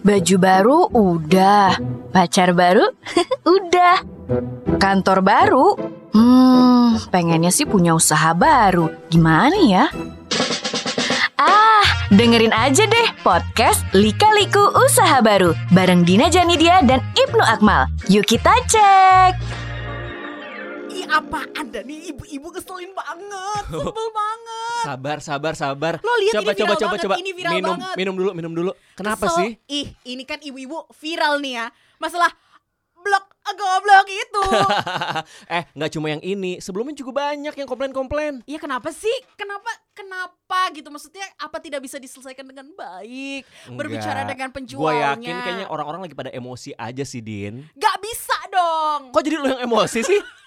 Baju baru udah, pacar baru udah, kantor baru. Hmm, pengennya sih punya usaha baru. Gimana ya? Ah, dengerin aja deh podcast Lika Liku Usaha Baru bareng Dina Janidia dan Ibnu Akmal. Yuk kita cek. Apa ada nih ibu-ibu keselin banget Sebel banget Sabar, sabar, sabar. Lo lihat coba, ini coba, viral coba, banget, coba. ini viral minum, banget. minum dulu, minum dulu. Kenapa Kesel. sih? Ih ini kan ibu-ibu viral nih ya Masalah blok goblok itu eh, nggak cuma yang ini. Sebelumnya juga banyak yang komplain-komplain. Iya kenapa sih? Kenapa? Kenapa gitu? Maksudnya apa tidak bisa diselesaikan dengan baik? Berbicara Enggak. dengan Gue penjualnya yakin kayaknya orang-orang lagi pada emosi aja sih, Din. Gak bisa dong Kok jadi lu yang emosi sih?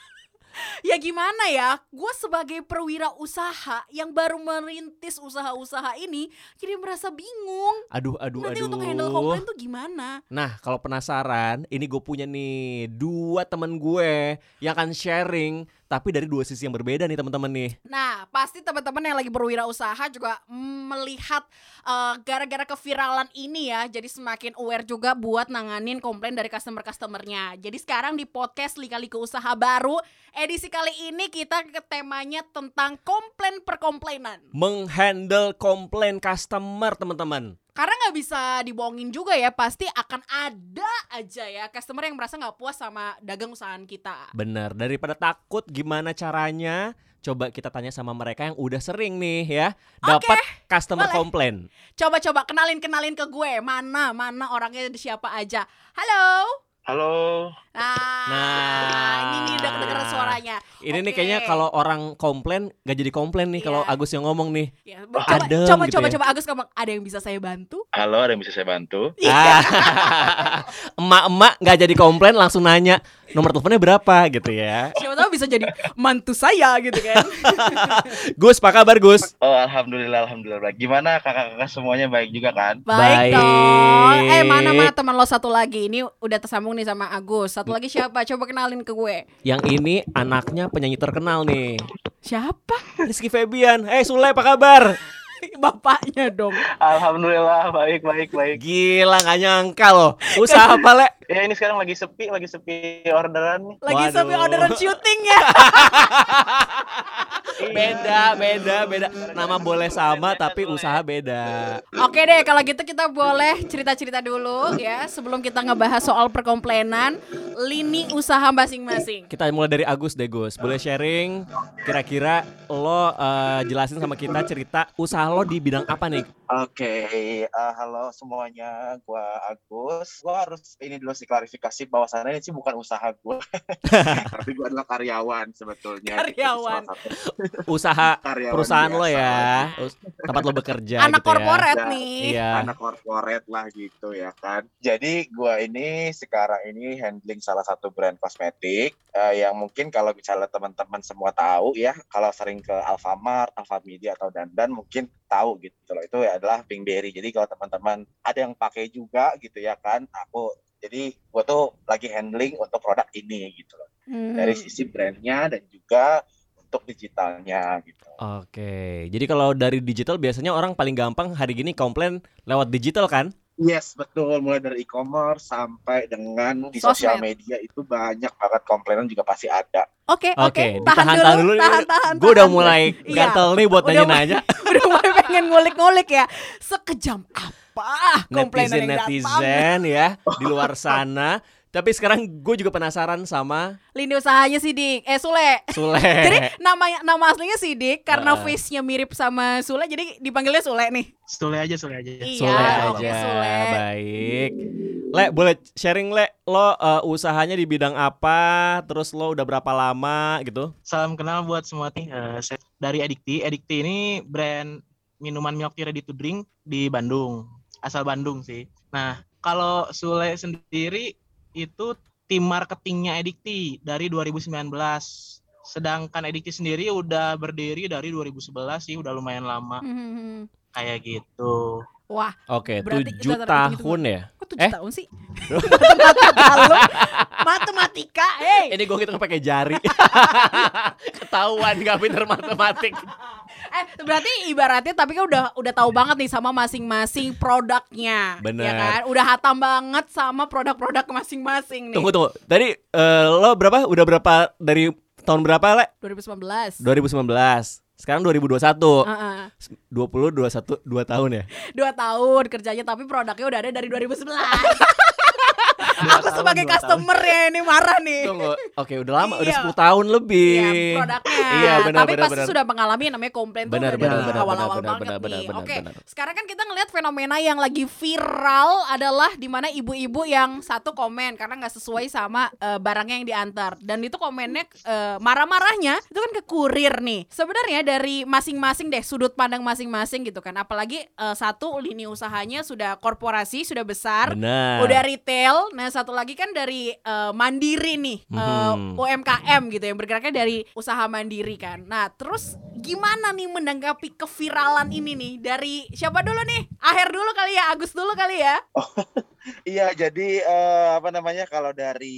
Ya gimana ya, gue sebagai perwirausaha yang baru merintis usaha-usaha ini Jadi merasa bingung Aduh, aduh, Nanti aduh. untuk handle komplain tuh gimana? Nah, kalau penasaran, ini gue punya nih dua temen gue yang akan sharing, tapi dari dua sisi yang berbeda nih teman-teman nih. Nah, pasti teman-teman yang lagi berwirausaha juga melihat eh, gara-gara keviralan ini ya, jadi semakin aware juga buat nanganin komplain dari customer-customernya. Jadi sekarang di podcast Lika-Liku Usaha Baru, edisi kali ini kita ke temanya tentang komplain perkomplainan. Menghandle komplain customer, teman-teman. Karena nggak bisa dibohongin juga ya, pasti akan ada aja ya customer yang merasa nggak puas sama dagang usahaan kita. Bener, daripada takut gimana caranya? Coba kita tanya sama mereka yang udah sering nih ya dapat customer boleh. komplain. Coba-coba kenalin-kenalin ke gue, mana mana orangnya siapa aja. Halo. Halo, Nah, Nah. ini nih udah kedengeran suaranya. Ini nih Oke. kayaknya kalau orang komplain gak jadi komplain nih kalau Iya. Agus yang ngomong nih. Ya, Wah, coba, adem coba, gitu coba, ya. coba Agus ngomong, ada yang bisa saya bantu? halo, ada yang bisa saya bantu? Ah. Emak-emak nggak jadi komplain langsung nanya nomor teleponnya berapa gitu ya. Siapa tahu bisa jadi mantu saya gitu kan. Gus, apa kabar Gus? Oh, alhamdulillah, alhamdulillah. baik. Gimana kakak-kakak semuanya baik juga kan? Baik, Baik. dong. Eh, mana mana teman lo satu lagi? Ini udah tersambung nih sama Agus. Satu lagi siapa? Coba kenalin ke gue. Yang ini anaknya penyanyi terkenal nih. Siapa? Rizky Febian. Eh Sule apa kabar? Bapaknya dong. Alhamdulillah, baik, baik, baik. Gila nggak nyangka loh. Usaha apa le? Ya ini sekarang lagi sepi, lagi sepi orderan nih. Lagi Waduh. sampai orderan syuting ya. Beda, beda, beda. Nama boleh sama tapi usaha beda. Oke deh, kalau gitu kita boleh cerita-cerita dulu ya sebelum kita ngebahas soal perkomplainan lini usaha masing-masing. Kita mulai dari Agus deh Gus. Boleh sharing kira-kira lo eh, jelasin sama kita cerita usaha lo di bidang apa nih? Oke, eh, halo semuanya. Gua Agus. Gua harus ini dulu sih klarifikasi bahwasannya ini sih bukan usaha gua. Tapi gua adalah karyawan sebetulnya. Karyawan. Usaha karyawan perusahaan lo biasa. ya, Us- tempat lo bekerja Anak gitu ya. korporat Ya. nih. Iya. anak corporate lah gitu ya kan. Jadi gua ini sekarang ini handling salah satu brand kosmetik eh, yang mungkin kalau misalnya teman-teman semua tahu ya, kalau sering ke Alfamart, Alfamedia atau Dandan mungkin tahu gitu loh. Itu adalah Pinkberry. Jadi kalau teman-teman ada yang pakai juga gitu ya kan, aku jadi gua tuh lagi handling untuk produk ini gitu loh. Hmm. Dari sisi brandnya dan juga untuk digitalnya gitu. Oke, jadi kalau dari digital biasanya orang paling gampang hari gini komplain lewat digital kan? Yes, betul. Mulai dari e-commerce sampai dengan di sosial media itu banyak banget komplainan juga pasti ada. Oke, oke. Oke, Tahan ditahan-tahan dulu, dulu. tahan, tahan. Gue udah tahan. mulai Iya. gatel nih buat Udah nanya-nanya. Udah mulai pengen ngulik-ngulik ya. Sekejam apa komplainan yang datang? Netizen-netizen ya di luar sana. Tapi sekarang gue juga penasaran sama Lini usahanya Sidik. Eh Sule. Sule. Jadi nama nama aslinya Sidik karena Heeh. face-nya mirip sama Sule jadi dipanggilnya Sule nih. Sule aja, Sule aja. Iya, Sule aja. Sule. Baik. Le, boleh sharing Le, lo uh, usahanya di bidang apa? Terus lo udah berapa lama gitu? Salam kenal buat semua nih. eh, saya dari Edikti. Edikti ini brand minuman milk tea ready to drink di Bandung. Asal Bandung sih. Nah, kalau Sule sendiri itu tim marketingnya Edikti dari 2019. Sedangkan Edikti sendiri udah berdiri dari 2011 sih, udah lumayan lama Hmm. kayak gitu. Wah, Oke, tujuh bentar, bentar, tahun ya. kok tujuh Eh? tahun sih? Matematika lu. Matematika, hey. Ini gue hitung pakai jari. Ketahuan gak pinter matematik. Eh berarti ibaratnya tapi kan udah udah tahu banget nih sama masing-masing produknya Bener. ya kan udah hatam banget sama produk-produk masing-masing nih Tunggu tunggu. Tadi eh, lo berapa? Udah berapa dari tahun berapa, Le? 2019 2019. Sekarang 2021. Heeh. 20 21 2 tahun ya. dua tahun kerjanya tapi produknya udah ada dari 2011 Dua aku sebagai tahun. customer ya ini marah nih Tunggu. Oke, udah lama, udah Iya. 10 tahun lebih. Iya, produknya. Iya, benar, Tapi benar, pasti benar. sudah mengalami namanya komplain tuh Benar, udah benar, awal-awal benar, banget benar, benar, nih. benar, Oke, benar. sekarang kan kita ngelihat fenomena yang lagi viral adalah di mana ibu-ibu yang satu komen karena nggak sesuai sama eh, barangnya yang diantar dan itu komennya eh, marah-marahnya itu kan ke kurir nih. Sebenarnya dari masing-masing deh sudut pandang masing-masing gitu kan. Apalagi eh, satu lini usahanya sudah korporasi sudah besar Benar. udah retail. Nah, satu lagi kan dari eh, mandiri nih, eh, Mhm. UMKM gitu yang bergeraknya dari usaha mandiri kan. Nah, terus gimana nih menanggapi keviralan ini nih dari siapa dulu nih? Akhir dulu kali ya, Agus dulu kali ya. Iya, jadi eh, apa namanya kalau dari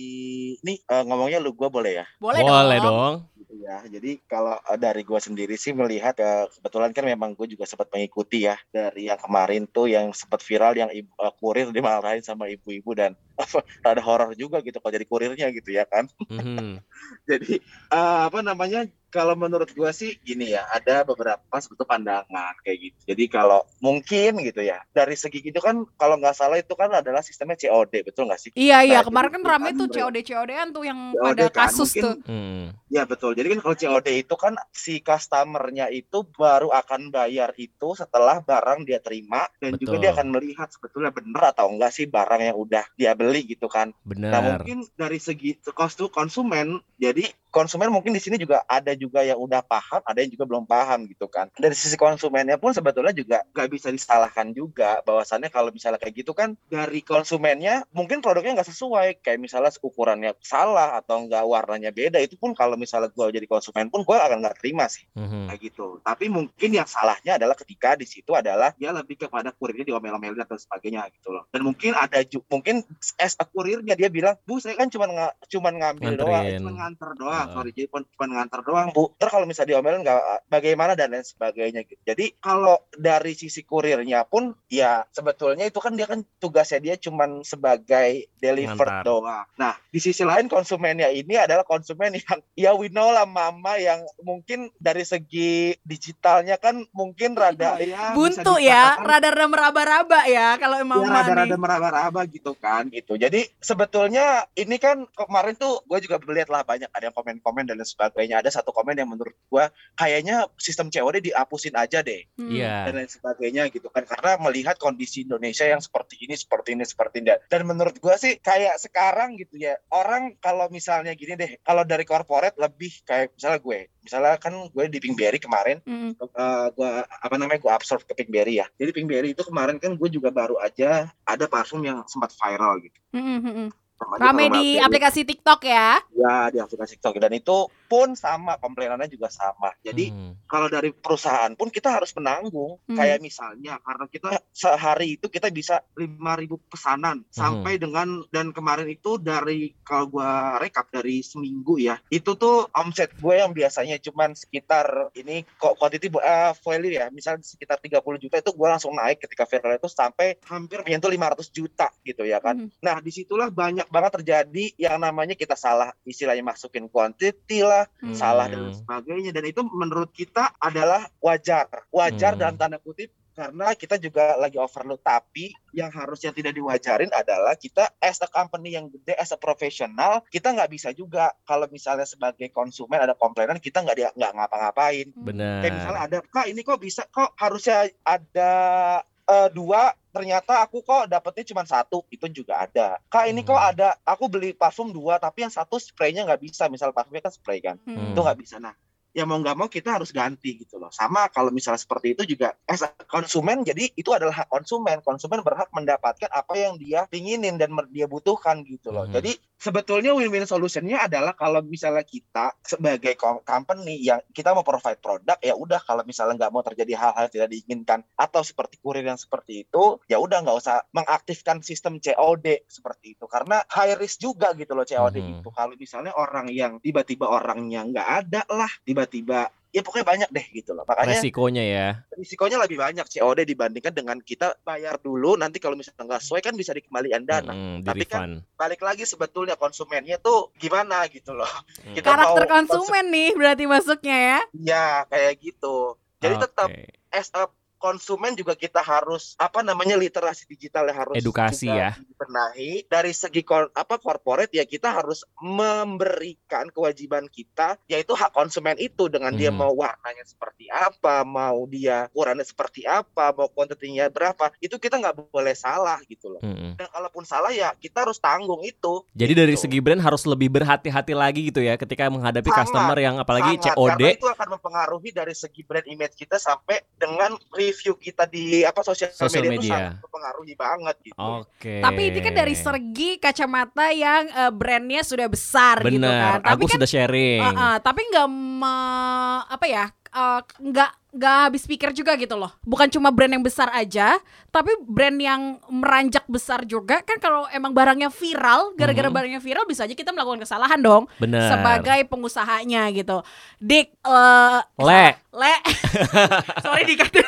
nih eh, ngomongnya lu gua boleh ya? Boleh, Boleh dong. dong. Gitu ya. Jadi kalau eh, dari gua sendiri sih melihat eh, kebetulan kan memang gue juga sempat mengikuti ya dari yang kemarin tuh yang sempat viral yang ibu, eh, kurir dimarahin sama ibu-ibu dan rada horor juga gitu kalau jadi kurirnya gitu ya kan. Mhm. Jadi eh, apa namanya? Kalau menurut gua sih gini ya, ada beberapa sebetulnya pandangan kayak gitu. Jadi kalau mungkin gitu ya, dari segi gitu kan kalau nggak salah itu kan adalah sistemnya COD, betul nggak sih? Iya, iya, Nah, kemarin kan itu rame kan tuh COD COD-an tuh yang COD pada kan, kasus mungkin- tuh. Hmm. Ya betul. Jadi kan kalau COD itu kan si customernya itu baru akan bayar itu setelah barang dia terima dan juga Betul. dia akan melihat sebetulnya bener atau enggak sih barang yang udah dia beli gitu kan. Nah Benar. mungkin dari segi kostu konsumen, jadi konsumen mungkin di sini juga ada juga yang udah paham, ada yang juga belum paham gitu kan. Dari sisi konsumennya pun sebetulnya juga nggak bisa disalahkan juga bahwasannya kalau misalnya kayak gitu kan dari konsumennya mungkin produknya nggak sesuai, kayak misalnya ukurannya salah atau enggak warnanya beda, itu pun kalau misalnya gue jadi konsumen pun gue akan nggak terima sih Mhm. kayak gitu. Tapi mungkin yang salahnya adalah ketika di situ adalah dia lebih kepada kurirnya diomel-omelin atau sebagainya gitu loh. Dan mungkin ada mungkin as a kurirnya dia bilang, "Bu, saya kan cuma nga- cuman ngambil doang, Nganterin. cuma nganter doang." Sorry, jadi cuma nganter doang, Bu. Terus kalau misalnya diomelin nggak bagaimana dan lain sebagainya gitu. Jadi kalau dari sisi kurirnya pun ya sebetulnya itu kan dia kan tugasnya dia cuman sebagai deliver Ngantar. doang. Nah, di sisi lain konsumennya ini adalah konsumen yang ya we know lah mama yang mungkin dari segi digitalnya kan mungkin rada ya Buntu ya, rada-rada meraba-raba ya kalau emang ya, rada-rada meraba-raba gitu kan gitu. Jadi sebetulnya ini kan kemarin tuh gue juga melihat lah banyak ada yang komen-komen dan lain sebagainya. Ada satu komen yang menurut gue kayaknya sistem COD dihapusin aja deh Hmm. Iya. dan lain sebagainya gitu kan karena melihat kondisi Indonesia yang seperti ini seperti ini seperti ini dan menurut gue sih kayak sekarang gitu ya orang kalau misalnya gini deh kalau dari corporate lebih kayak misalnya gue misalnya kan gue di Pinkberry kemarin Hmm. uh, gua apa namanya gua absorb ke Pinkberry ya. Jadi Pinkberry itu kemarin kan gue juga baru aja ada parfum yang sempat viral gitu. Hmm, hmm, hmm. Namanya Rame di aplikasi TikTok ya. ya di aplikasi TikTok dan itu pun sama komplainannya juga sama. Jadi Mhm. kalau dari perusahaan pun kita harus menanggung. Hmm. Kayak misalnya karena kita sehari itu kita bisa 5000 pesanan sampai dengan dan kemarin itu dari kalau gua rekap dari seminggu ya. Itu tuh omset gue yang biasanya cuman sekitar ini kok quantity uh, value ya, misalnya sekitar 30 juta itu gua langsung naik ketika viral itu sampai hampir menyentuh 500 juta gitu ya kan. Hmm. Nah, di situlah banyak banget terjadi yang namanya kita salah istilahnya masukin quantity lah, Hmm. salah dan sebagainya. Dan itu menurut kita adalah wajar, wajar Hmm. dalam tanda kutip karena kita juga lagi overload. Tapi yang harusnya tidak diwajarin adalah kita as a company yang gede, as a profesional, kita nggak bisa juga kalau misalnya sebagai konsumen ada komplainan kita nggak dia nggak ngapa-ngapain. Benar. Kayak misalnya ada, kak ini kok bisa kok harusnya ada eh, dua, ternyata aku kok dapetnya cuma satu, itu juga ada. Kak ini kok Hmm. ada, aku beli parfum dua, tapi yang satu spraynya nggak bisa, misal parfumnya kan spray kan, Hmm. itu nggak bisa. Nah, ya mau nggak mau kita harus ganti gitu loh. Sama kalau misalnya seperti itu juga as a konsumen, jadi itu adalah hak konsumen. Konsumen berhak mendapatkan apa yang dia pinginin dan dia butuhkan gitu loh. Mhm. Jadi sebetulnya win-win solutionnya adalah kalau misalnya kita sebagai com- company yang kita mau provide produk ya udah. Kalau misalnya nggak mau terjadi hal-hal yang tidak diinginkan atau seperti kurir yang seperti itu ya udah nggak usah mengaktifkan sistem COD seperti itu. Karena high risk juga gitu loh COD Mhm. itu. Kalau misalnya orang yang tiba-tiba orangnya nggak ada lah tiba-tiba ya pokoknya banyak deh gitu loh. Makanya Resikonya ya. risikonya lebih banyak COD dibandingkan dengan kita bayar dulu nanti kalau misalnya nggak sesuai kan bisa dikembalikan dana. Mm, di tapi kan. Balik lagi sebetulnya konsumennya tuh gimana gitu loh. Mm. Kita Karakter mau konsumen nih berarti masuknya ya. Ya kayak gitu. Jadi tetap Oke. as a konsumen juga kita harus apa namanya literasi digital yang harus Edukasi ya. dibenahi dari segi kor- apa corporate ya kita harus memberikan kewajiban kita yaitu hak konsumen itu dengan dia Mhm. mau warnanya seperti apa mau dia ukurannya seperti apa mau kuantitinya berapa itu kita nggak boleh salah gitu loh Mm-mm. dan kalaupun salah ya kita harus tanggung itu Jadi dari Gitu. segi brand harus lebih berhati-hati lagi gitu ya ketika menghadapi Sangat, customer yang apalagi Sangat, COD. itu akan mempengaruhi dari segi brand image kita sampai dengan review kita di apa sosial, Sosial media, itu media. sangat mempengaruhi banget gitu. Oke. Tapi ini kan dari segi kacamata yang eh, brandnya sudah besar gitu kan. Bener, Tapi aku kan sudah sharing. Uh, uh, tapi nggak me- apa ya uh, nggak nggak habis pikir juga gitu loh bukan cuma brand yang besar aja tapi brand yang meranjak besar juga kan kalau emang barangnya viral gara-gara Mhm. barangnya viral bisa aja kita melakukan kesalahan dong Bener. sebagai pengusahanya gitu dik eh, Le. le sorry dikata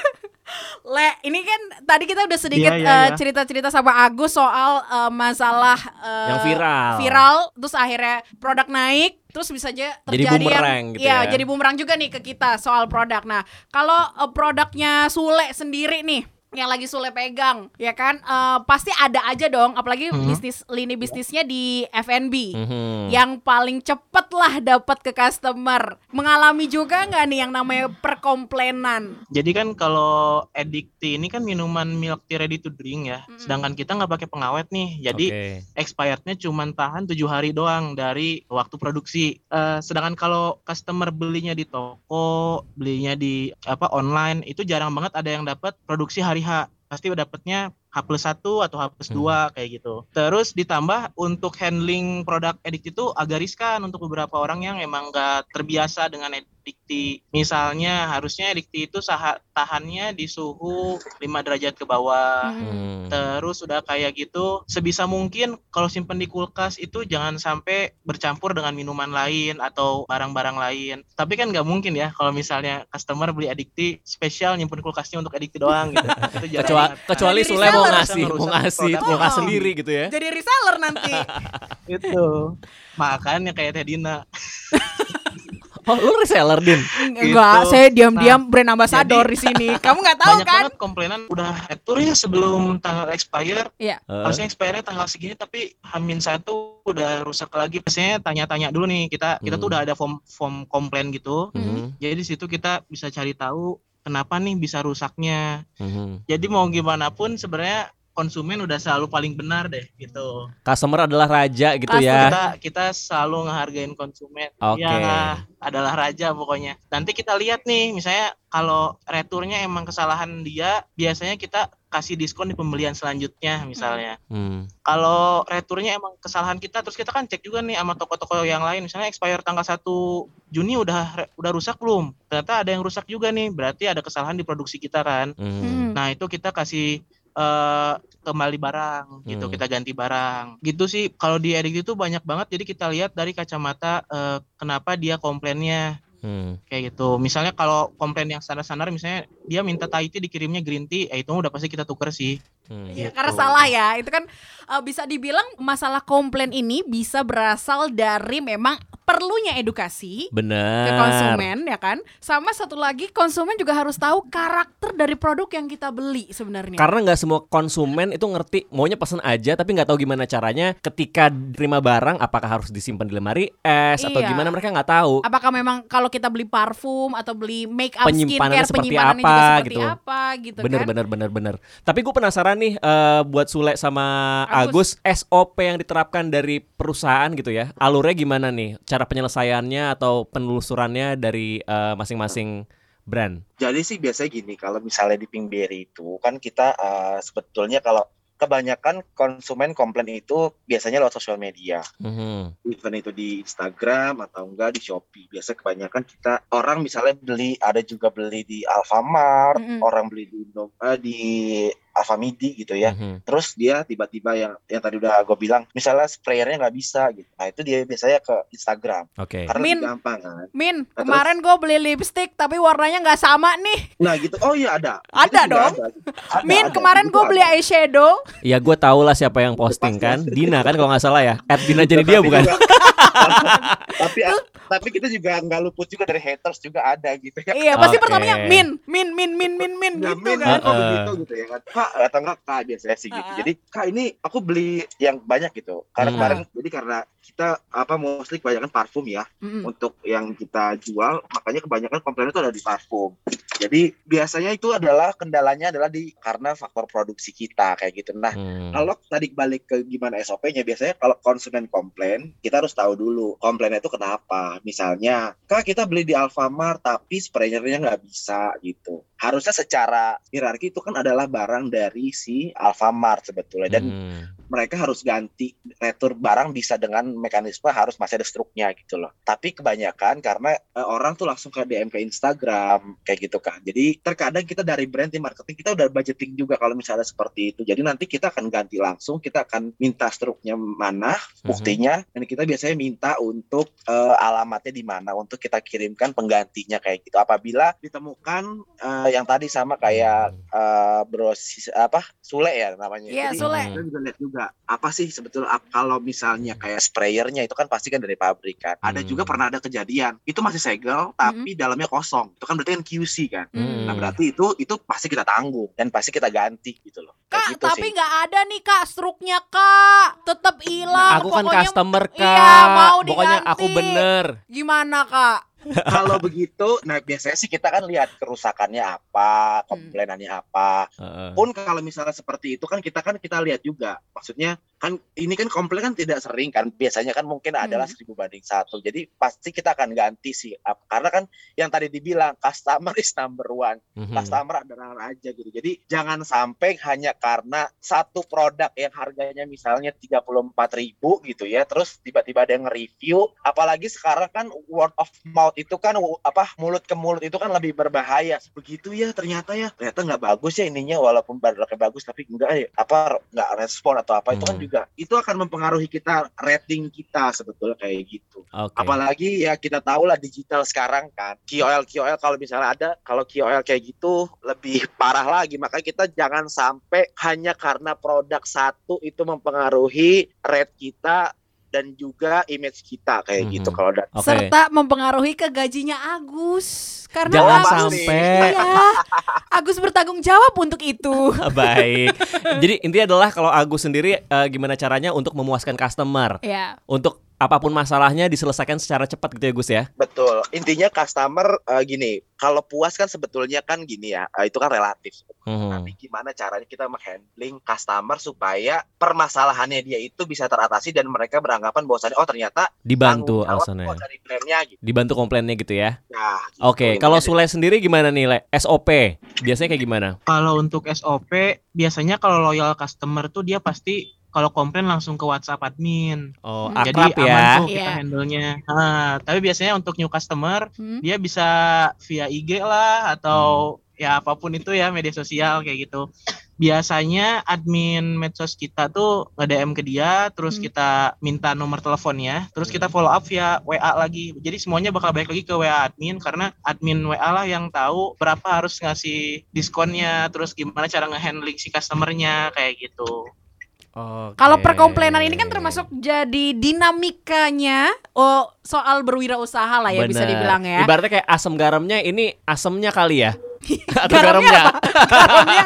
Le, ini kan tadi kita udah sedikit Iya, iya, eh, iya. cerita-cerita sama Agus soal eh, masalah eh, Yang viral. viral, terus akhirnya produk naik, terus bisa aja Jadi terjadi bumerang yang, gitu Iya, ya. jadi bumerang juga nih ke kita soal produk. Nah, kalau eh, produknya Sule sendiri nih yang lagi Sule pegang, ya kan? eh, pasti ada aja dong, apalagi Mhm. bisnis lini bisnisnya di F&B. Mhm. Yang paling cepet lah dapat ke customer. Mengalami juga nggak nih yang namanya perkomplainan? Jadi kan kalau Edikti ini kan minuman milk tea ready to drink ya. Mm-mm. Sedangkan kita nggak pakai pengawet nih. Jadi Oke. expirednya cuma tahan tujuh hari doang dari waktu produksi. Eh, sedangkan kalau customer belinya di toko, belinya di apa online itu jarang banget ada yang dapat produksi hari H. Pasti dapatnya H plus 1 atau H plus 2 kayak gitu. Terus ditambah untuk handling produk edik itu agak riskan untuk beberapa orang yang emang nggak terbiasa dengan edikti. Misalnya harusnya edikti itu saha- tahannya di suhu 5 derajat ke bawah. Hmm. Terus udah kayak gitu, sebisa mungkin kalau simpen di kulkas itu jangan sampai bercampur dengan minuman lain atau barang-barang lain. Tapi kan nggak mungkin ya kalau misalnya customer beli adikti spesial nyimpen kulkasnya untuk adikti doang gitu. Itu jarang Kecuali Jadi Sule mau ngasih, mau ngasih kulkas Oh. sendiri gitu ya. Jadi reseller nanti. itu. Makanya kayak Teh Dina. Oh, lu reseller, Din. Enggak, Gitu. saya diam-diam brand ambassador jadi- di sini. Kamu nggak tahu Banyak kan? banget komplainan udah retur ya sebelum tanggal expire. Eh, Harusnya expire tanggal segini tapi Hamin satu udah rusak lagi. Biasanya tanya-tanya dulu nih kita kita tuh Hmm. udah ada form form komplain gitu. mhm, Jadi di situ kita bisa cari tahu kenapa nih bisa rusaknya. mhm. Jadi mau gimana pun sebenarnya konsumen udah selalu paling benar deh gitu. Customer adalah raja gitu Pasti ya. Kita kita selalu ngehargain konsumen. Oke. Ya adalah raja pokoknya. Nanti kita lihat nih misalnya kalau returnya emang kesalahan dia, biasanya kita kasih diskon di pembelian selanjutnya misalnya. Hmm. Kalau returnya emang kesalahan kita terus kita kan cek juga nih sama toko-toko yang lain misalnya expire tanggal 1 Juni udah udah rusak belum? Ternyata ada yang rusak juga nih. Berarti ada kesalahan di produksi kita kan. hmm. Hmm. Nah, itu kita kasih eh kembali barang gitu, Hmm. kita ganti barang. Gitu sih kalau di edit itu banyak banget jadi kita lihat dari kacamata eh, kenapa dia komplainnya Hmm. kayak gitu. Misalnya kalau komplain yang standar-standar misalnya dia minta tea dikirimnya green tea, ya itu udah pasti kita tuker sih. Hmm. Gitu. karena salah ya. Itu kan uh, bisa dibilang masalah komplain ini bisa berasal dari memang perlunya edukasi Benar. ke konsumen ya kan. Sama satu lagi konsumen juga harus tahu karakter dari produk yang kita beli sebenarnya. Karena nggak semua konsumen itu ngerti maunya pesen aja tapi nggak tahu gimana caranya ketika terima barang apakah harus disimpan di lemari es atau Iya. gimana mereka nggak tahu. Apakah memang kalau kita beli parfum atau beli make up skincare seperti penyimpanannya apa, juga seperti gitu. apa gitu bener kan. bener bener bener. Tapi gue penasaran nih eh, buat Sule sama Agus. Agus. SOP yang diterapkan dari perusahaan gitu ya. Alurnya gimana nih? Cara penyelesaiannya atau penelusurannya dari eh, masing-masing brand? Jadi sih biasanya gini, kalau misalnya di Pinkberry itu kan kita eh, sebetulnya kalau kebanyakan konsumen komplain itu biasanya lewat sosial media. Mhm. Even itu di Instagram atau enggak di Shopee. Biasa kebanyakan kita orang misalnya beli ada juga beli di Alfamart, Mm-mm. orang beli di di Alpha Midi gitu ya. Mhm. Terus dia tiba-tiba yang yang tadi udah gue bilang, misalnya sprayernya nggak bisa gitu. Nah itu dia biasanya ke Instagram Oke. karena Min. lebih gampang kan. Min, Terus? kemarin gue beli lipstick tapi warnanya nggak sama nih. Nah gitu. Oh iya ada. Ada Itu juga dong. ada. Ada, Min, ada. kemarin gue beli eyeshadow. Ya gue tau lah siapa yang posting kan. Dina kan kalau nggak salah ya. At Dina jadi dia bukan. Tapi tapi kita juga nggak luput juga dari haters juga ada gitu ya. Iya, pasti Oke. pertamanya Min, Min, Min, Min, Min, Min Ya, gitu Min, kan. kok Heeh. begitu gitu ya kan kak atau enggak kak biasanya sih gitu jadi kak ini aku beli yang banyak gitu karena Hmm. kemarin jadi karena kita apa mostly kebanyakan parfum ya Mm-mm. untuk yang kita jual makanya kebanyakan komplain itu ada di parfum jadi biasanya itu adalah kendalanya adalah di karena faktor produksi kita kayak gitu nah Hmm. kalau tadi balik ke gimana SOP-nya biasanya kalau konsumen komplain kita harus tahu dulu komplainnya itu kenapa? Misalnya kak kita beli di Alfamart tapi sprayernya nggak bisa gitu. Harusnya secara hierarki itu kan adalah barang dari si Alfamart sebetulnya. Dan Hmm. Mereka harus ganti retur barang bisa dengan mekanisme harus masih ada struknya gitu loh. Tapi kebanyakan karena eh, orang tuh langsung ke DM ke Instagram kayak gitu kan. Jadi terkadang kita dari brand tim marketing kita udah budgeting juga kalau misalnya seperti itu. Jadi nanti kita akan ganti langsung, kita akan minta struknya mana, buktinya dan kita biasanya minta untuk eh, alamatnya di mana untuk kita kirimkan penggantinya kayak gitu. Apabila ditemukan eh, yang tadi sama kayak eh, bro Sis- apa Sule ya namanya. Iya, Jadi, Sule. kita juga lihat juga apa sih sebetulnya kalau misalnya kayak sprayernya itu kan pasti kan dari pabrik kan. Ada Hmm. juga pernah ada kejadian itu masih segel tapi dalamnya kosong. Itu kan berarti kan QC kan. Hmm. Nah berarti itu itu pasti kita tanggung dan pasti kita ganti gitu loh. Kayak Kak, gitu tapi nggak ada nih kak struknya kak, tetap hilang. Aku kan Pokoknya customer kak. Iya, mau Pokoknya aku diganti. bener. Gimana kak? kalau begitu, nah biasanya sih kita kan lihat kerusakannya apa, komplainannya apa. Heeh. Pun kalau misalnya seperti itu kan kita kan kita lihat juga. Maksudnya kan ini kan komplain kan tidak sering kan. Biasanya kan mungkin adalah Hmm. seribu banding satu. Jadi pasti kita akan ganti sih. Karena kan yang tadi dibilang customer is number one. Mhm. Customer adalah aja gitu. Jadi jangan sampai hanya karena satu produk yang harganya misalnya 34.000 ribu gitu ya. Terus tiba-tiba ada yang nge-review. Apalagi sekarang kan word of mouth itu kan apa mulut ke mulut itu kan lebih berbahaya. Begitu ya ternyata ya. Ternyata nggak bagus ya ininya walaupun produknya bagus tapi enggak ya apa nggak respon atau apa itu kan Hmm. juga itu akan mempengaruhi kita rating kita sebetulnya kayak gitu. Oke. Apalagi ya kita tahu lah digital sekarang kan. KOL KOL kalau misalnya ada kalau KOL kayak gitu lebih parah lagi. Makanya kita jangan sampai hanya karena produk satu itu mempengaruhi rate kita dan juga image kita kayak Mhm. gitu kalau Oke. Serta mempengaruhi ke gajinya Agus. Karena Jangan Agus, sampai Iya, Agus bertanggung jawab untuk itu. baik. Jadi intinya adalah kalau Agus sendiri eh, gimana caranya untuk memuaskan customer, Ya. untuk apa pun masalahnya diselesaikan secara cepat gitu ya Gus ya. betul. Intinya customer eh, gini, kalau puas kan sebetulnya kan gini ya, eh, itu kan relatif. Mhm. Tapi gimana caranya kita menghandling customer supaya permasalahannya dia itu bisa teratasi dan mereka beranggapan bahwasannya oh ternyata Dibantu alasannya. dari brandnya gitu. Dibantu komplainnya gitu ya. Nah, gitu. Oke, Intinya kalau. Sule sendiri gimana nih, Le? SOP biasanya kayak gimana? Kalau untuk SOP, biasanya kalau loyal customer tuh dia pasti kalau komplain langsung ke WhatsApp admin. Oh, Hmm. Jadi akrab aman ya. tuh kita Iya. handle-nya. Nah, tapi biasanya untuk new customer Hmm? dia bisa via IG lah atau ya apa pun itu ya media sosial kayak gitu. Biasanya admin medsos kita tuh nge-DM ke dia, terus Hmm. kita minta nomor teleponnya, terus kita follow up via WA lagi. Jadi semuanya bakal balik lagi ke WA admin karena admin WA lah yang tahu berapa harus ngasih diskonnya, terus gimana cara nge-handling si customernya kayak gitu. Oke. Kalau perkomplainan ini kan termasuk jadi dinamikanya oh soal berwirausaha lah ya bisa Bener. dibilang ya. Ibaratnya kayak asam garamnya ini asemnya kali ya. Atau Garamnya garamnya.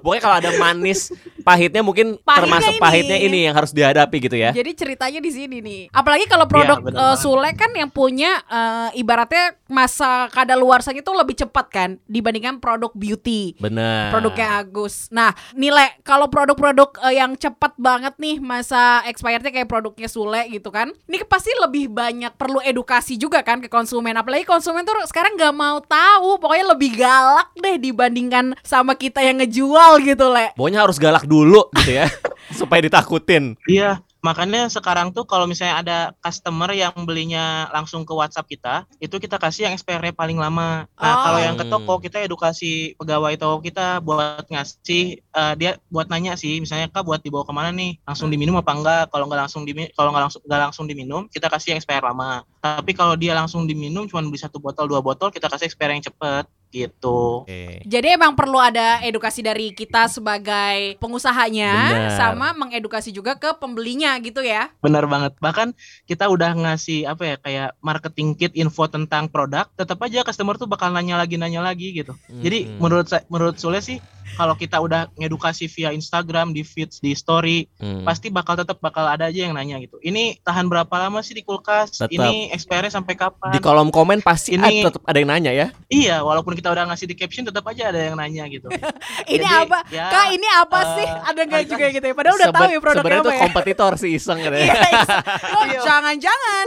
Pokoknya kalau ada manis, pahitnya mungkin Pahitnya termasuk ini. pahitnya ini yang harus dihadapi gitu ya. Jadi ceritanya di sini nih. Apalagi kalau produk Iya, bener eh, banget. Sule kan yang punya eh, ibaratnya masa kadaluarsanya itu lebih cepat kan dibandingkan produk beauty. Benar. Produknya Agus. Nah, nilai kalau produk-produk eh, yang cepat banget nih masa expirednya kayak produknya Sule gitu kan. Ini pasti lebih banyak perlu edukasi juga kan ke konsumen. Apalagi konsumen tuh sekarang nggak mau tahu, pokoknya lebih galak deh dibandingkan sama kita yang ngejual gitu, Le. Pokoknya harus galak dulu gitu ya. supaya ditakutin. Iya, Makanya sekarang tuh kalau misalnya ada customer yang belinya langsung ke WhatsApp kita, itu kita kasih yang expirednya paling lama. Nah, Oh. kalau yang ke toko kita edukasi pegawai toko kita buat ngasih eh, dia buat nanya sih, misalnya Kak buat dibawa ke mana nih? Langsung diminum apa enggak? Kalau nggak langsung diminum, kalau nggak langsung nggak langsung diminum, kita kasih yang expired lama. Tapi kalau dia langsung diminum cuma beli satu botol, dua botol, kita kasih expired yang cepet gitu. Oke. Jadi emang perlu ada edukasi dari kita sebagai pengusahanya Benar. sama mengedukasi juga ke pembelinya gitu ya. Benar banget. Bahkan kita udah ngasih apa ya kayak marketing kit info tentang produk, tetap aja customer tuh bakal nanya lagi nanya lagi gitu. Jadi Hmm. menurut saya menurut Sule sih kalau kita udah ngedukasi via Instagram, di feeds, di story, Hmm. pasti bakal tetap bakal ada aja yang nanya gitu. Ini tahan berapa lama sih di kulkas? Tetap. Ini expire sampai kapan? di kolom komen pasti Ini- ada, tetap ada yang nanya ya. Iya, walaupun kita udah ngasih di caption tetap aja ada yang nanya gitu. Ini Jadi, apa? ya, Kak ini apa eh, sih? Ada nggak kan- juga gitu ya? Padahal udah tahu ya produknya Sebenarnya apa itu ya. kompetitor sih iseng Iya, katanya. iseng. Oh, Iya. jangan-jangan.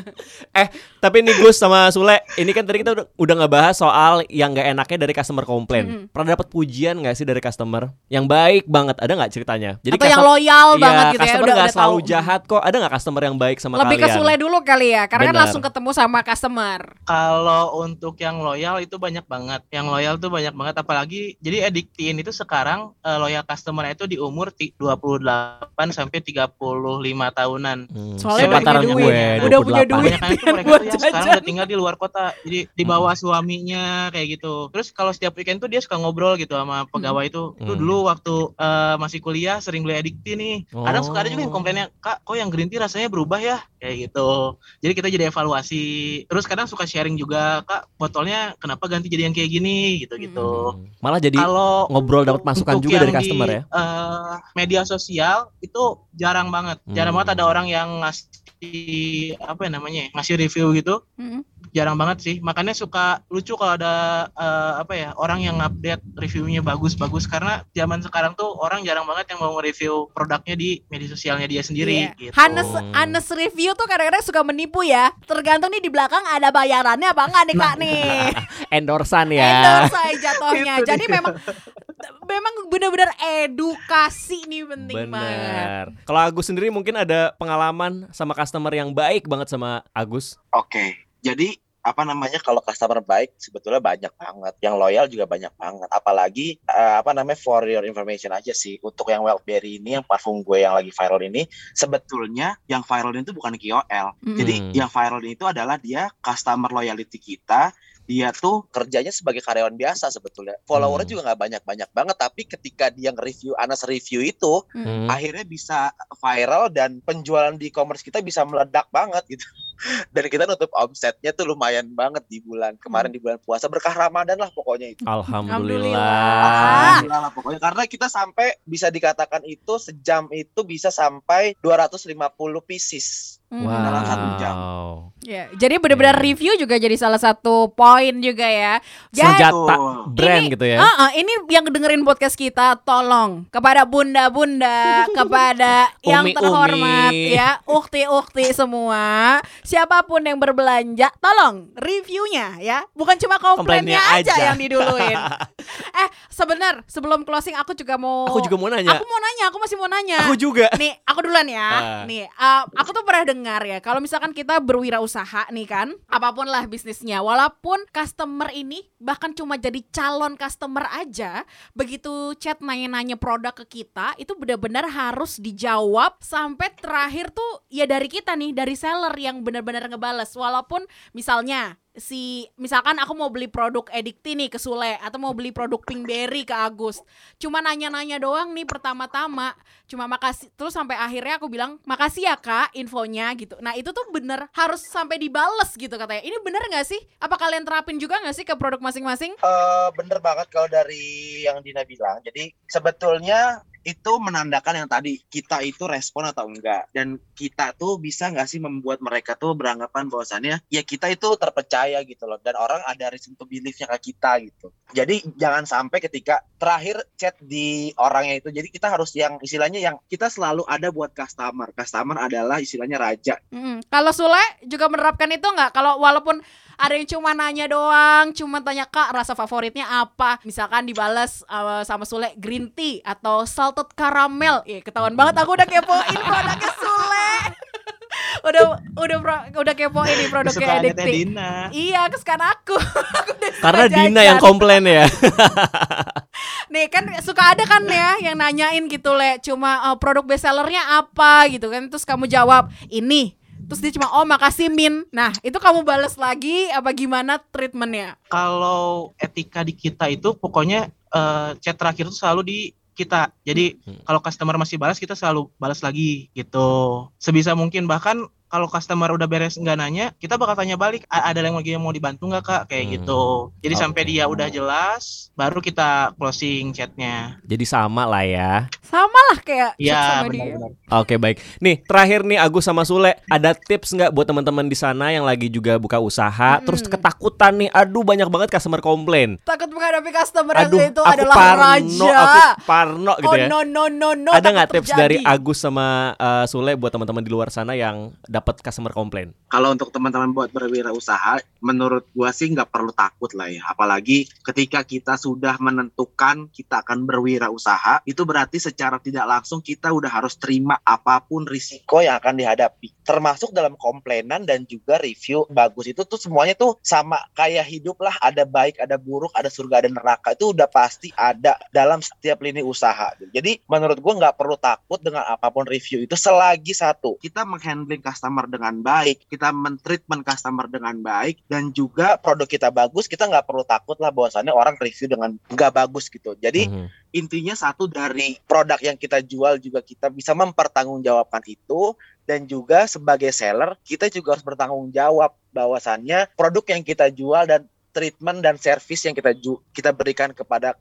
Tapi nih Gus sama Sule, ini kan tadi kita udah, udah ngebahas soal yang nggak enaknya dari customer komplain. Mm-mm. Pernah dapat pujian nggak sih dari customer yang baik banget? Ada nggak ceritanya? Atau yang loyal Iya, banget gitu ya. customer nggak udah selalu tahu. jahat kok. Ada nggak customer yang baik sama Lebih ke kalian? Sule dulu kali ya, karena kan Benar. langsung ketemu sama customer. Kalau untuk yang loyal itu banyak banget. Yang loyal tuh banyak banget apalagi jadi Addictin itu sekarang eh, loyal customer itu di umur ti- 28 sampai 35 tahunan. Hmm, Soalnya udah punya gue, duit. Udah punya 28. duit. Itu mereka buat tuh yang sekarang udah tinggal di luar kota. Jadi di bawah suaminya kayak gitu. Terus kalau setiap weekend tuh dia suka ngobrol gitu sama pegawai itu. Lu Hmm. dulu waktu eh, masih kuliah sering beli Addictin nih. Kadang suka ada juga yang Oh. komplainnya, "Kak, kok yang green tea rasanya berubah ya?" Kayak gitu. Jadi kita jadi evaluasi. Terus kadang suka sharing juga, "Kak, botolnya kenapa ganti jadi yang kayak gini?" gitu-gitu. Hmm. Malah jadi Kalau ngobrol dapat masukan juga dari yang di, customer ya. eh, media sosial itu jarang banget. Jarang Hmm. banget ada orang yang ngasih apa ya namanya? ya, ngasih review gitu. Mm-mm. Jarang banget sih. Makanya suka lucu kalau ada eh, apa ya, orang yang update reviewnya bagus-bagus karena zaman sekarang tuh orang jarang banget yang mau nge-review produknya di media sosialnya dia sendiri Iya. gitu. Hanes, Hmm. Hanes review tuh kadang-kadang suka menipu ya. Tergantung nih di belakang ada bayarannya apa enggak nih kak nih. Endorsan ya. Endorse aja jatuhnya. Itu Jadi memang memang benar-benar edukasi nih penting banget. Benar. Kalau Agus sendiri mungkin ada pengalaman sama customer yang baik banget sama Agus. Oke, jadi apa namanya kalau customer baik sebetulnya banyak banget, yang loyal juga banyak banget. Apalagi eh, apa namanya for your information aja sih untuk yang Wildberry ini, yang parfum gue yang lagi viral ini, sebetulnya yang viral itu bukan KOL. Mm. Jadi Hmm. yang viral itu adalah dia customer loyalty kita. Dia tuh kerjanya sebagai karyawan biasa sebetulnya. Followernya Hmm. juga nggak banyak-banyak banget, tapi ketika dia nge-review, Anas review itu, Hmm. akhirnya bisa viral dan penjualan di e-commerce kita bisa meledak banget gitu. Dan kita nutup omsetnya tuh lumayan banget di bulan kemarin di bulan puasa berkah Ramadan lah pokoknya itu. Alhamdulillah. Alhamdulillah lah pokoknya karena kita sampai bisa dikatakan itu sejam itu bisa sampai 250 pieces. Hmm. Dalam satu jam. Wow. Ya, jadi benar-benar Iya. review juga jadi salah satu poin juga ya. Jadi Senjata brand Ini- gitu ya. Ah, ah, ini yang dengerin podcast kita tolong kepada bunda-bunda, kepada yang terhormat ya, ukti-ukti semua, siapa pun yang berbelanja, tolong reviewnya ya, bukan cuma komplainnya, Komplainnya aja, aja. yang diduluin. eh, sebentar, sebelum closing aku juga mau Aku juga mau nanya. Aku mau nanya, aku masih mau nanya. Aku juga. Nih, aku duluan ya. Ah. Nih, uh, aku tuh pernah dengar ya, kalau misalkan kita berwirausaha nih kan, apa pun lah bisnisnya, walaupun customer ini bahkan cuma jadi calon customer aja, begitu chat nanya-nanya produk ke kita, itu benar-benar harus dijawab sampai terakhir tuh ya dari kita nih, dari seller yang benar-benar ngebales. Walaupun misalnya si misalkan aku mau beli produk Edikti nih ke Sule atau mau beli produk Pinkberry ke Agus. Cuma nanya-nanya doang nih pertama-tama. Cuma makasih terus sampai akhirnya aku bilang makasih ya kak infonya gitu. Nah itu tuh bener harus sampai dibales gitu katanya. Ini bener nggak sih? Apa kalian terapin juga nggak sih ke produk masing-masing? Eh, bener banget kalau dari yang Dina bilang. Jadi sebetulnya itu menandakan yang tadi kita itu respon atau enggak. Dan kita tuh bisa nggak sih membuat mereka tuh beranggapan bahwasannya ya kita itu terpercaya gitu loh. Dan orang ada reason to believe-nya ke kita gitu. Jadi jangan sampai ketika terakhir chat di orangnya itu jadi kita harus yang istilahnya yang kita selalu ada buat customer. Customer adalah istilahnya raja. Mm-mm. kalau Sule juga menerapkan itu nggak? Kalau walaupun ada yang cuma nanya doang, cuma tanya kak rasa favoritnya apa. Misalkan dibales uh, sama Sule green tea atau salted caramel. Ya ketahuan banget aku udah kepoin produknya Sule. udah udah pro- udah kepoin nih produknya Edikti. Dina. Iya, kesukaan aku. Aku udah suka Karena Dina yang komplain ya. Nih kan suka ada kan ya yang nanyain gitu le Cuma uh, produk bestsellernya apa gitu kan Terus kamu jawab ini Terus dia cuma oh makasih Min Nah itu kamu bales lagi apa gimana treatmentnya Kalau etika di kita itu pokoknya eh, chat terakhir itu selalu di kita. Jadi Hmm. kalau customer masih balas kita selalu balas lagi gitu. Sebisa mungkin bahkan kalau customer udah beres nggak nanya, kita bakal tanya balik, "A- ada yang lagi yang mau dibantu nggak kak? Kayak Hmm. gitu. Jadi Oke. sampai dia udah jelas, baru kita closing chatnya. Jadi sama lah ya. Sama lah kayak Iya dia benar-benar. Oke baik. Nih terakhir nih Agus sama Sule, ada tips nggak buat teman-teman di sana yang lagi juga buka usaha, Mm-mm. terus ketakutan nih, aduh banyak banget customer komplain. Takut menghadapi customer Aduh, yang itu aku adalah parno, raja aku parno gitu Oh ya. no no no no ada nggak tips dari terjadi. Agus sama uh, Sule buat teman-teman di luar sana yang dapat customer komplain? Kalau untuk teman-teman buat berwirausaha, menurut gua sih nggak perlu takut lah ya. Apalagi ketika kita sudah menentukan kita akan berwirausaha, itu berarti secara tidak langsung kita udah harus terima apa pun risiko yang akan dihadapi. Termasuk dalam komplainan dan juga review bagus itu tuh semuanya tuh sama kayak hidup lah. Ada baik, ada buruk, ada surga, ada neraka. Itu udah pasti ada dalam setiap lini usaha. Jadi menurut gua nggak perlu takut dengan apa pun review itu selagi satu kita menghandling customer dengan baik, kita mentreatment customer dengan baik dan juga produk kita bagus, kita nggak perlu takut lah bahwasannya orang review dengan nggak bagus gitu. Jadi Mhm. intinya satu dari produk yang kita jual juga kita bisa mempertanggungjawabkan itu dan juga sebagai seller kita juga harus bertanggung jawab bahwasannya produk yang kita jual dan treatment dan service yang kita ju- kita berikan kepada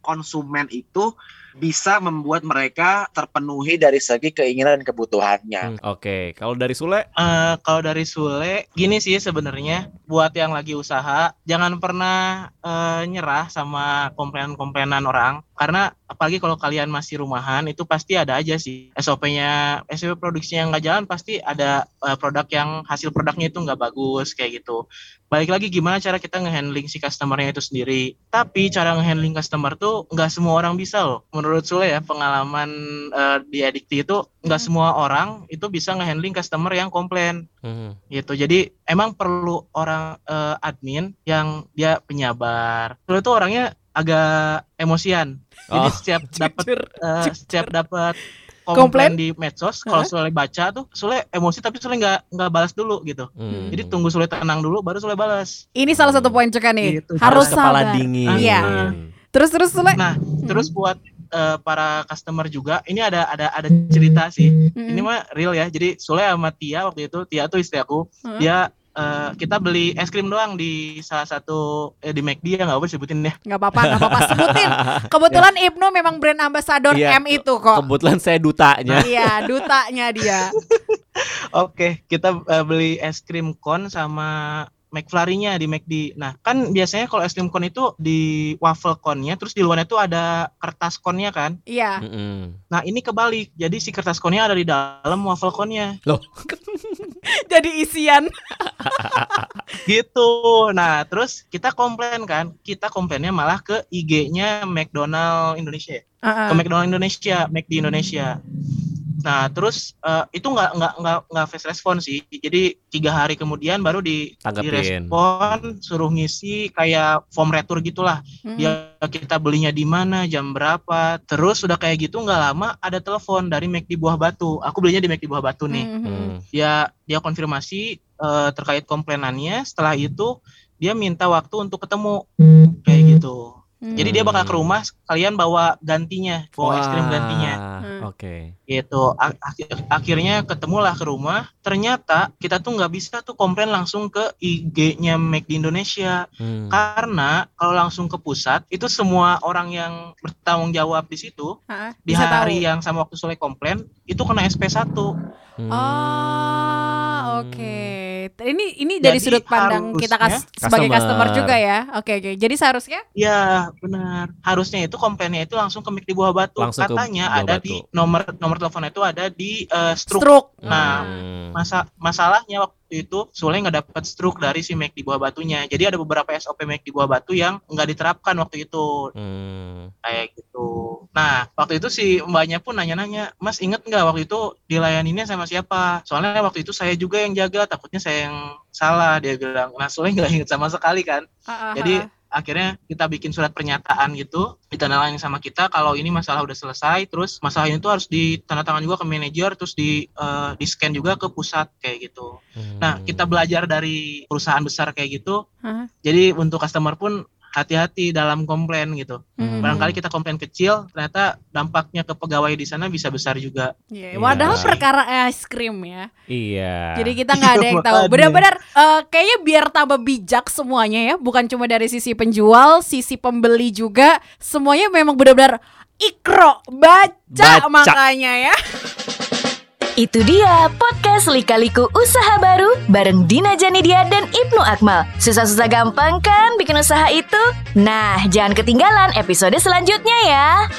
konsumen itu bisa membuat mereka terpenuhi dari segi keinginan dan kebutuhannya. Hmm, Oke, kalau dari Sule, Eh, kalau dari Sule, gini sih sebenarnya buat yang lagi usaha, jangan pernah eh, nyerah sama komplainan-komplainan orang, karena apalagi kalau kalian masih rumahan itu pasti ada aja sih SOP-nya, SOP produksinya yang nggak jalan pasti ada eh, produk yang hasil produknya itu nggak bagus kayak gitu. Balik lagi gimana cara kita ngehandling si customernya itu sendiri. Tapi cara ngehandling customer tuh nggak semua orang bisa loh. Menurut Sule ya pengalaman eh, di Adikti itu nggak Hmm. semua orang itu bisa ngehandling customer yang komplain Mhm. gitu. Jadi emang perlu orang eh, admin yang dia penyabar. Sule itu orangnya agak emosian. Jadi Oh, setiap dapat Jujur. eh, setiap dapat Komplain? komplain di medsos, kalau Sule baca tuh Sule emosi tapi Sule nggak nggak balas dulu gitu. Hmm. Jadi tunggu Sule tenang dulu baru Sule balas. Ini salah satu poin juga nih Gitu. Harus kepala sabar dingin. Iya. Terus terus Sule Nah, terus buat eh, para customer juga ini ada ada ada cerita sih. Mm-mm. Ini mah real ya. Jadi Sule sama Tia waktu itu Tia tuh istri aku. Hmm. Dia eh, kita beli es krim doang di salah satu eh, di McD ya nggak apa sebutin deh. nggak apa-apa nggak apa-apa sebutin kebetulan Ibnu memang brand ambassador Iya. M itu kok Kebetulan saya dutanya. iya dutanya dia Oke, kita eh, beli es krim kon sama McFlurry-nya di McD. Nah, kan biasanya kalau es krim kon itu di waffle konnya, terus di luarnya tuh ada kertas konnya kan. iya Mhm. Nah, ini kebalik. Jadi si kertas konnya ada di dalam waffle konnya. Loh, jadi isian Gitu. Nah, terus kita komplain kan. Kita komplainnya malah ke IG-nya McDonald Indonesia. Heeh. Ke McDonald Indonesia, McD Indonesia. Nah, terus eh, itu nggak nggak nggak nggak fast respon sih. Jadi tiga hari kemudian baru di Tanggepin. direspon, suruh ngisi kayak form retur gitulah. Mm-mm. Dia kita belinya di mana, jam berapa. Terus udah kayak gitu nggak lama ada telepon dari McD Buah Batu. Aku belinya di McD Buah Batu nih. Hmm. Dia dia konfirmasi eh, terkait komplainannya. Setelah itu dia minta waktu untuk ketemu kayak gitu. Jadi dia bakal ke rumah, kalian bawa gantinya, bawa es krim Wah, gantinya. Hmm. Oke. gitu A- ak- akhirnya ketemulah ke rumah ternyata kita tuh nggak bisa tuh komplain langsung ke IG-nya McD Indonesia Hmm. karena kalau langsung ke pusat itu semua orang yang bertanggung jawab di situ Heeh, di hari tahu. yang sama waktu Sule komplain itu kena SP1 Hmm. Oh, oke. Ini ini dari Jadi sudut pandang kita kas- sebagai Customer. customer juga ya. Oke oke. Jadi seharusnya ya benar harusnya itu komplainnya itu langsung ke McD Buah Batu Langsung katanya Buah ada Batu. di nomor nomor teleponnya itu ada di eh, struk stroke. Nah, Hmm. masa masalahnya wak- waktu itu Sule nggak dapat stroke dari si Mac di buah batunya. Jadi ada beberapa SOP Mac di buah batu yang nggak diterapkan waktu itu Hmm. kayak gitu. Nah, waktu itu si mbaknya pun nanya-nanya, Mas inget nggak waktu itu dilayaninnya sama siapa? Soalnya waktu itu saya juga yang jaga, takutnya saya yang salah. Dia bilang, nah Sule nggak inget sama sekali kan. Ah, ah, Jadi akhirnya kita bikin surat pernyataan gitu, ditandatangani sama kita kalau ini masalah udah selesai, terus masalah ini tuh harus ditandatangan juga ke manajer, terus di eh, di scan juga ke pusat kayak gitu. Nah, Hmm. kita belajar dari perusahaan besar kayak gitu. Hah? Jadi untuk customer pun hati-hati dalam komplain gitu. Hmm. Barangkali kita komplain kecil, ternyata dampaknya ke pegawai di sana bisa besar juga. Iya, Iya. Padahal perkara es krim ya. Iya. Jadi kita nggak ada yang tahu. Benar-benar eh, kayaknya biar tambah bijak semuanya ya, bukan cuma dari sisi penjual, sisi pembeli juga, semuanya memang benar-benar ikro baca, Baca. makanya ya. Itu dia podcast Lika-Liku Usaha Baru bareng Dina Janidia dan Ibnu Akmal. Susah-susah gampang kan bikin usaha itu? Nah, jangan ketinggalan episode selanjutnya ya.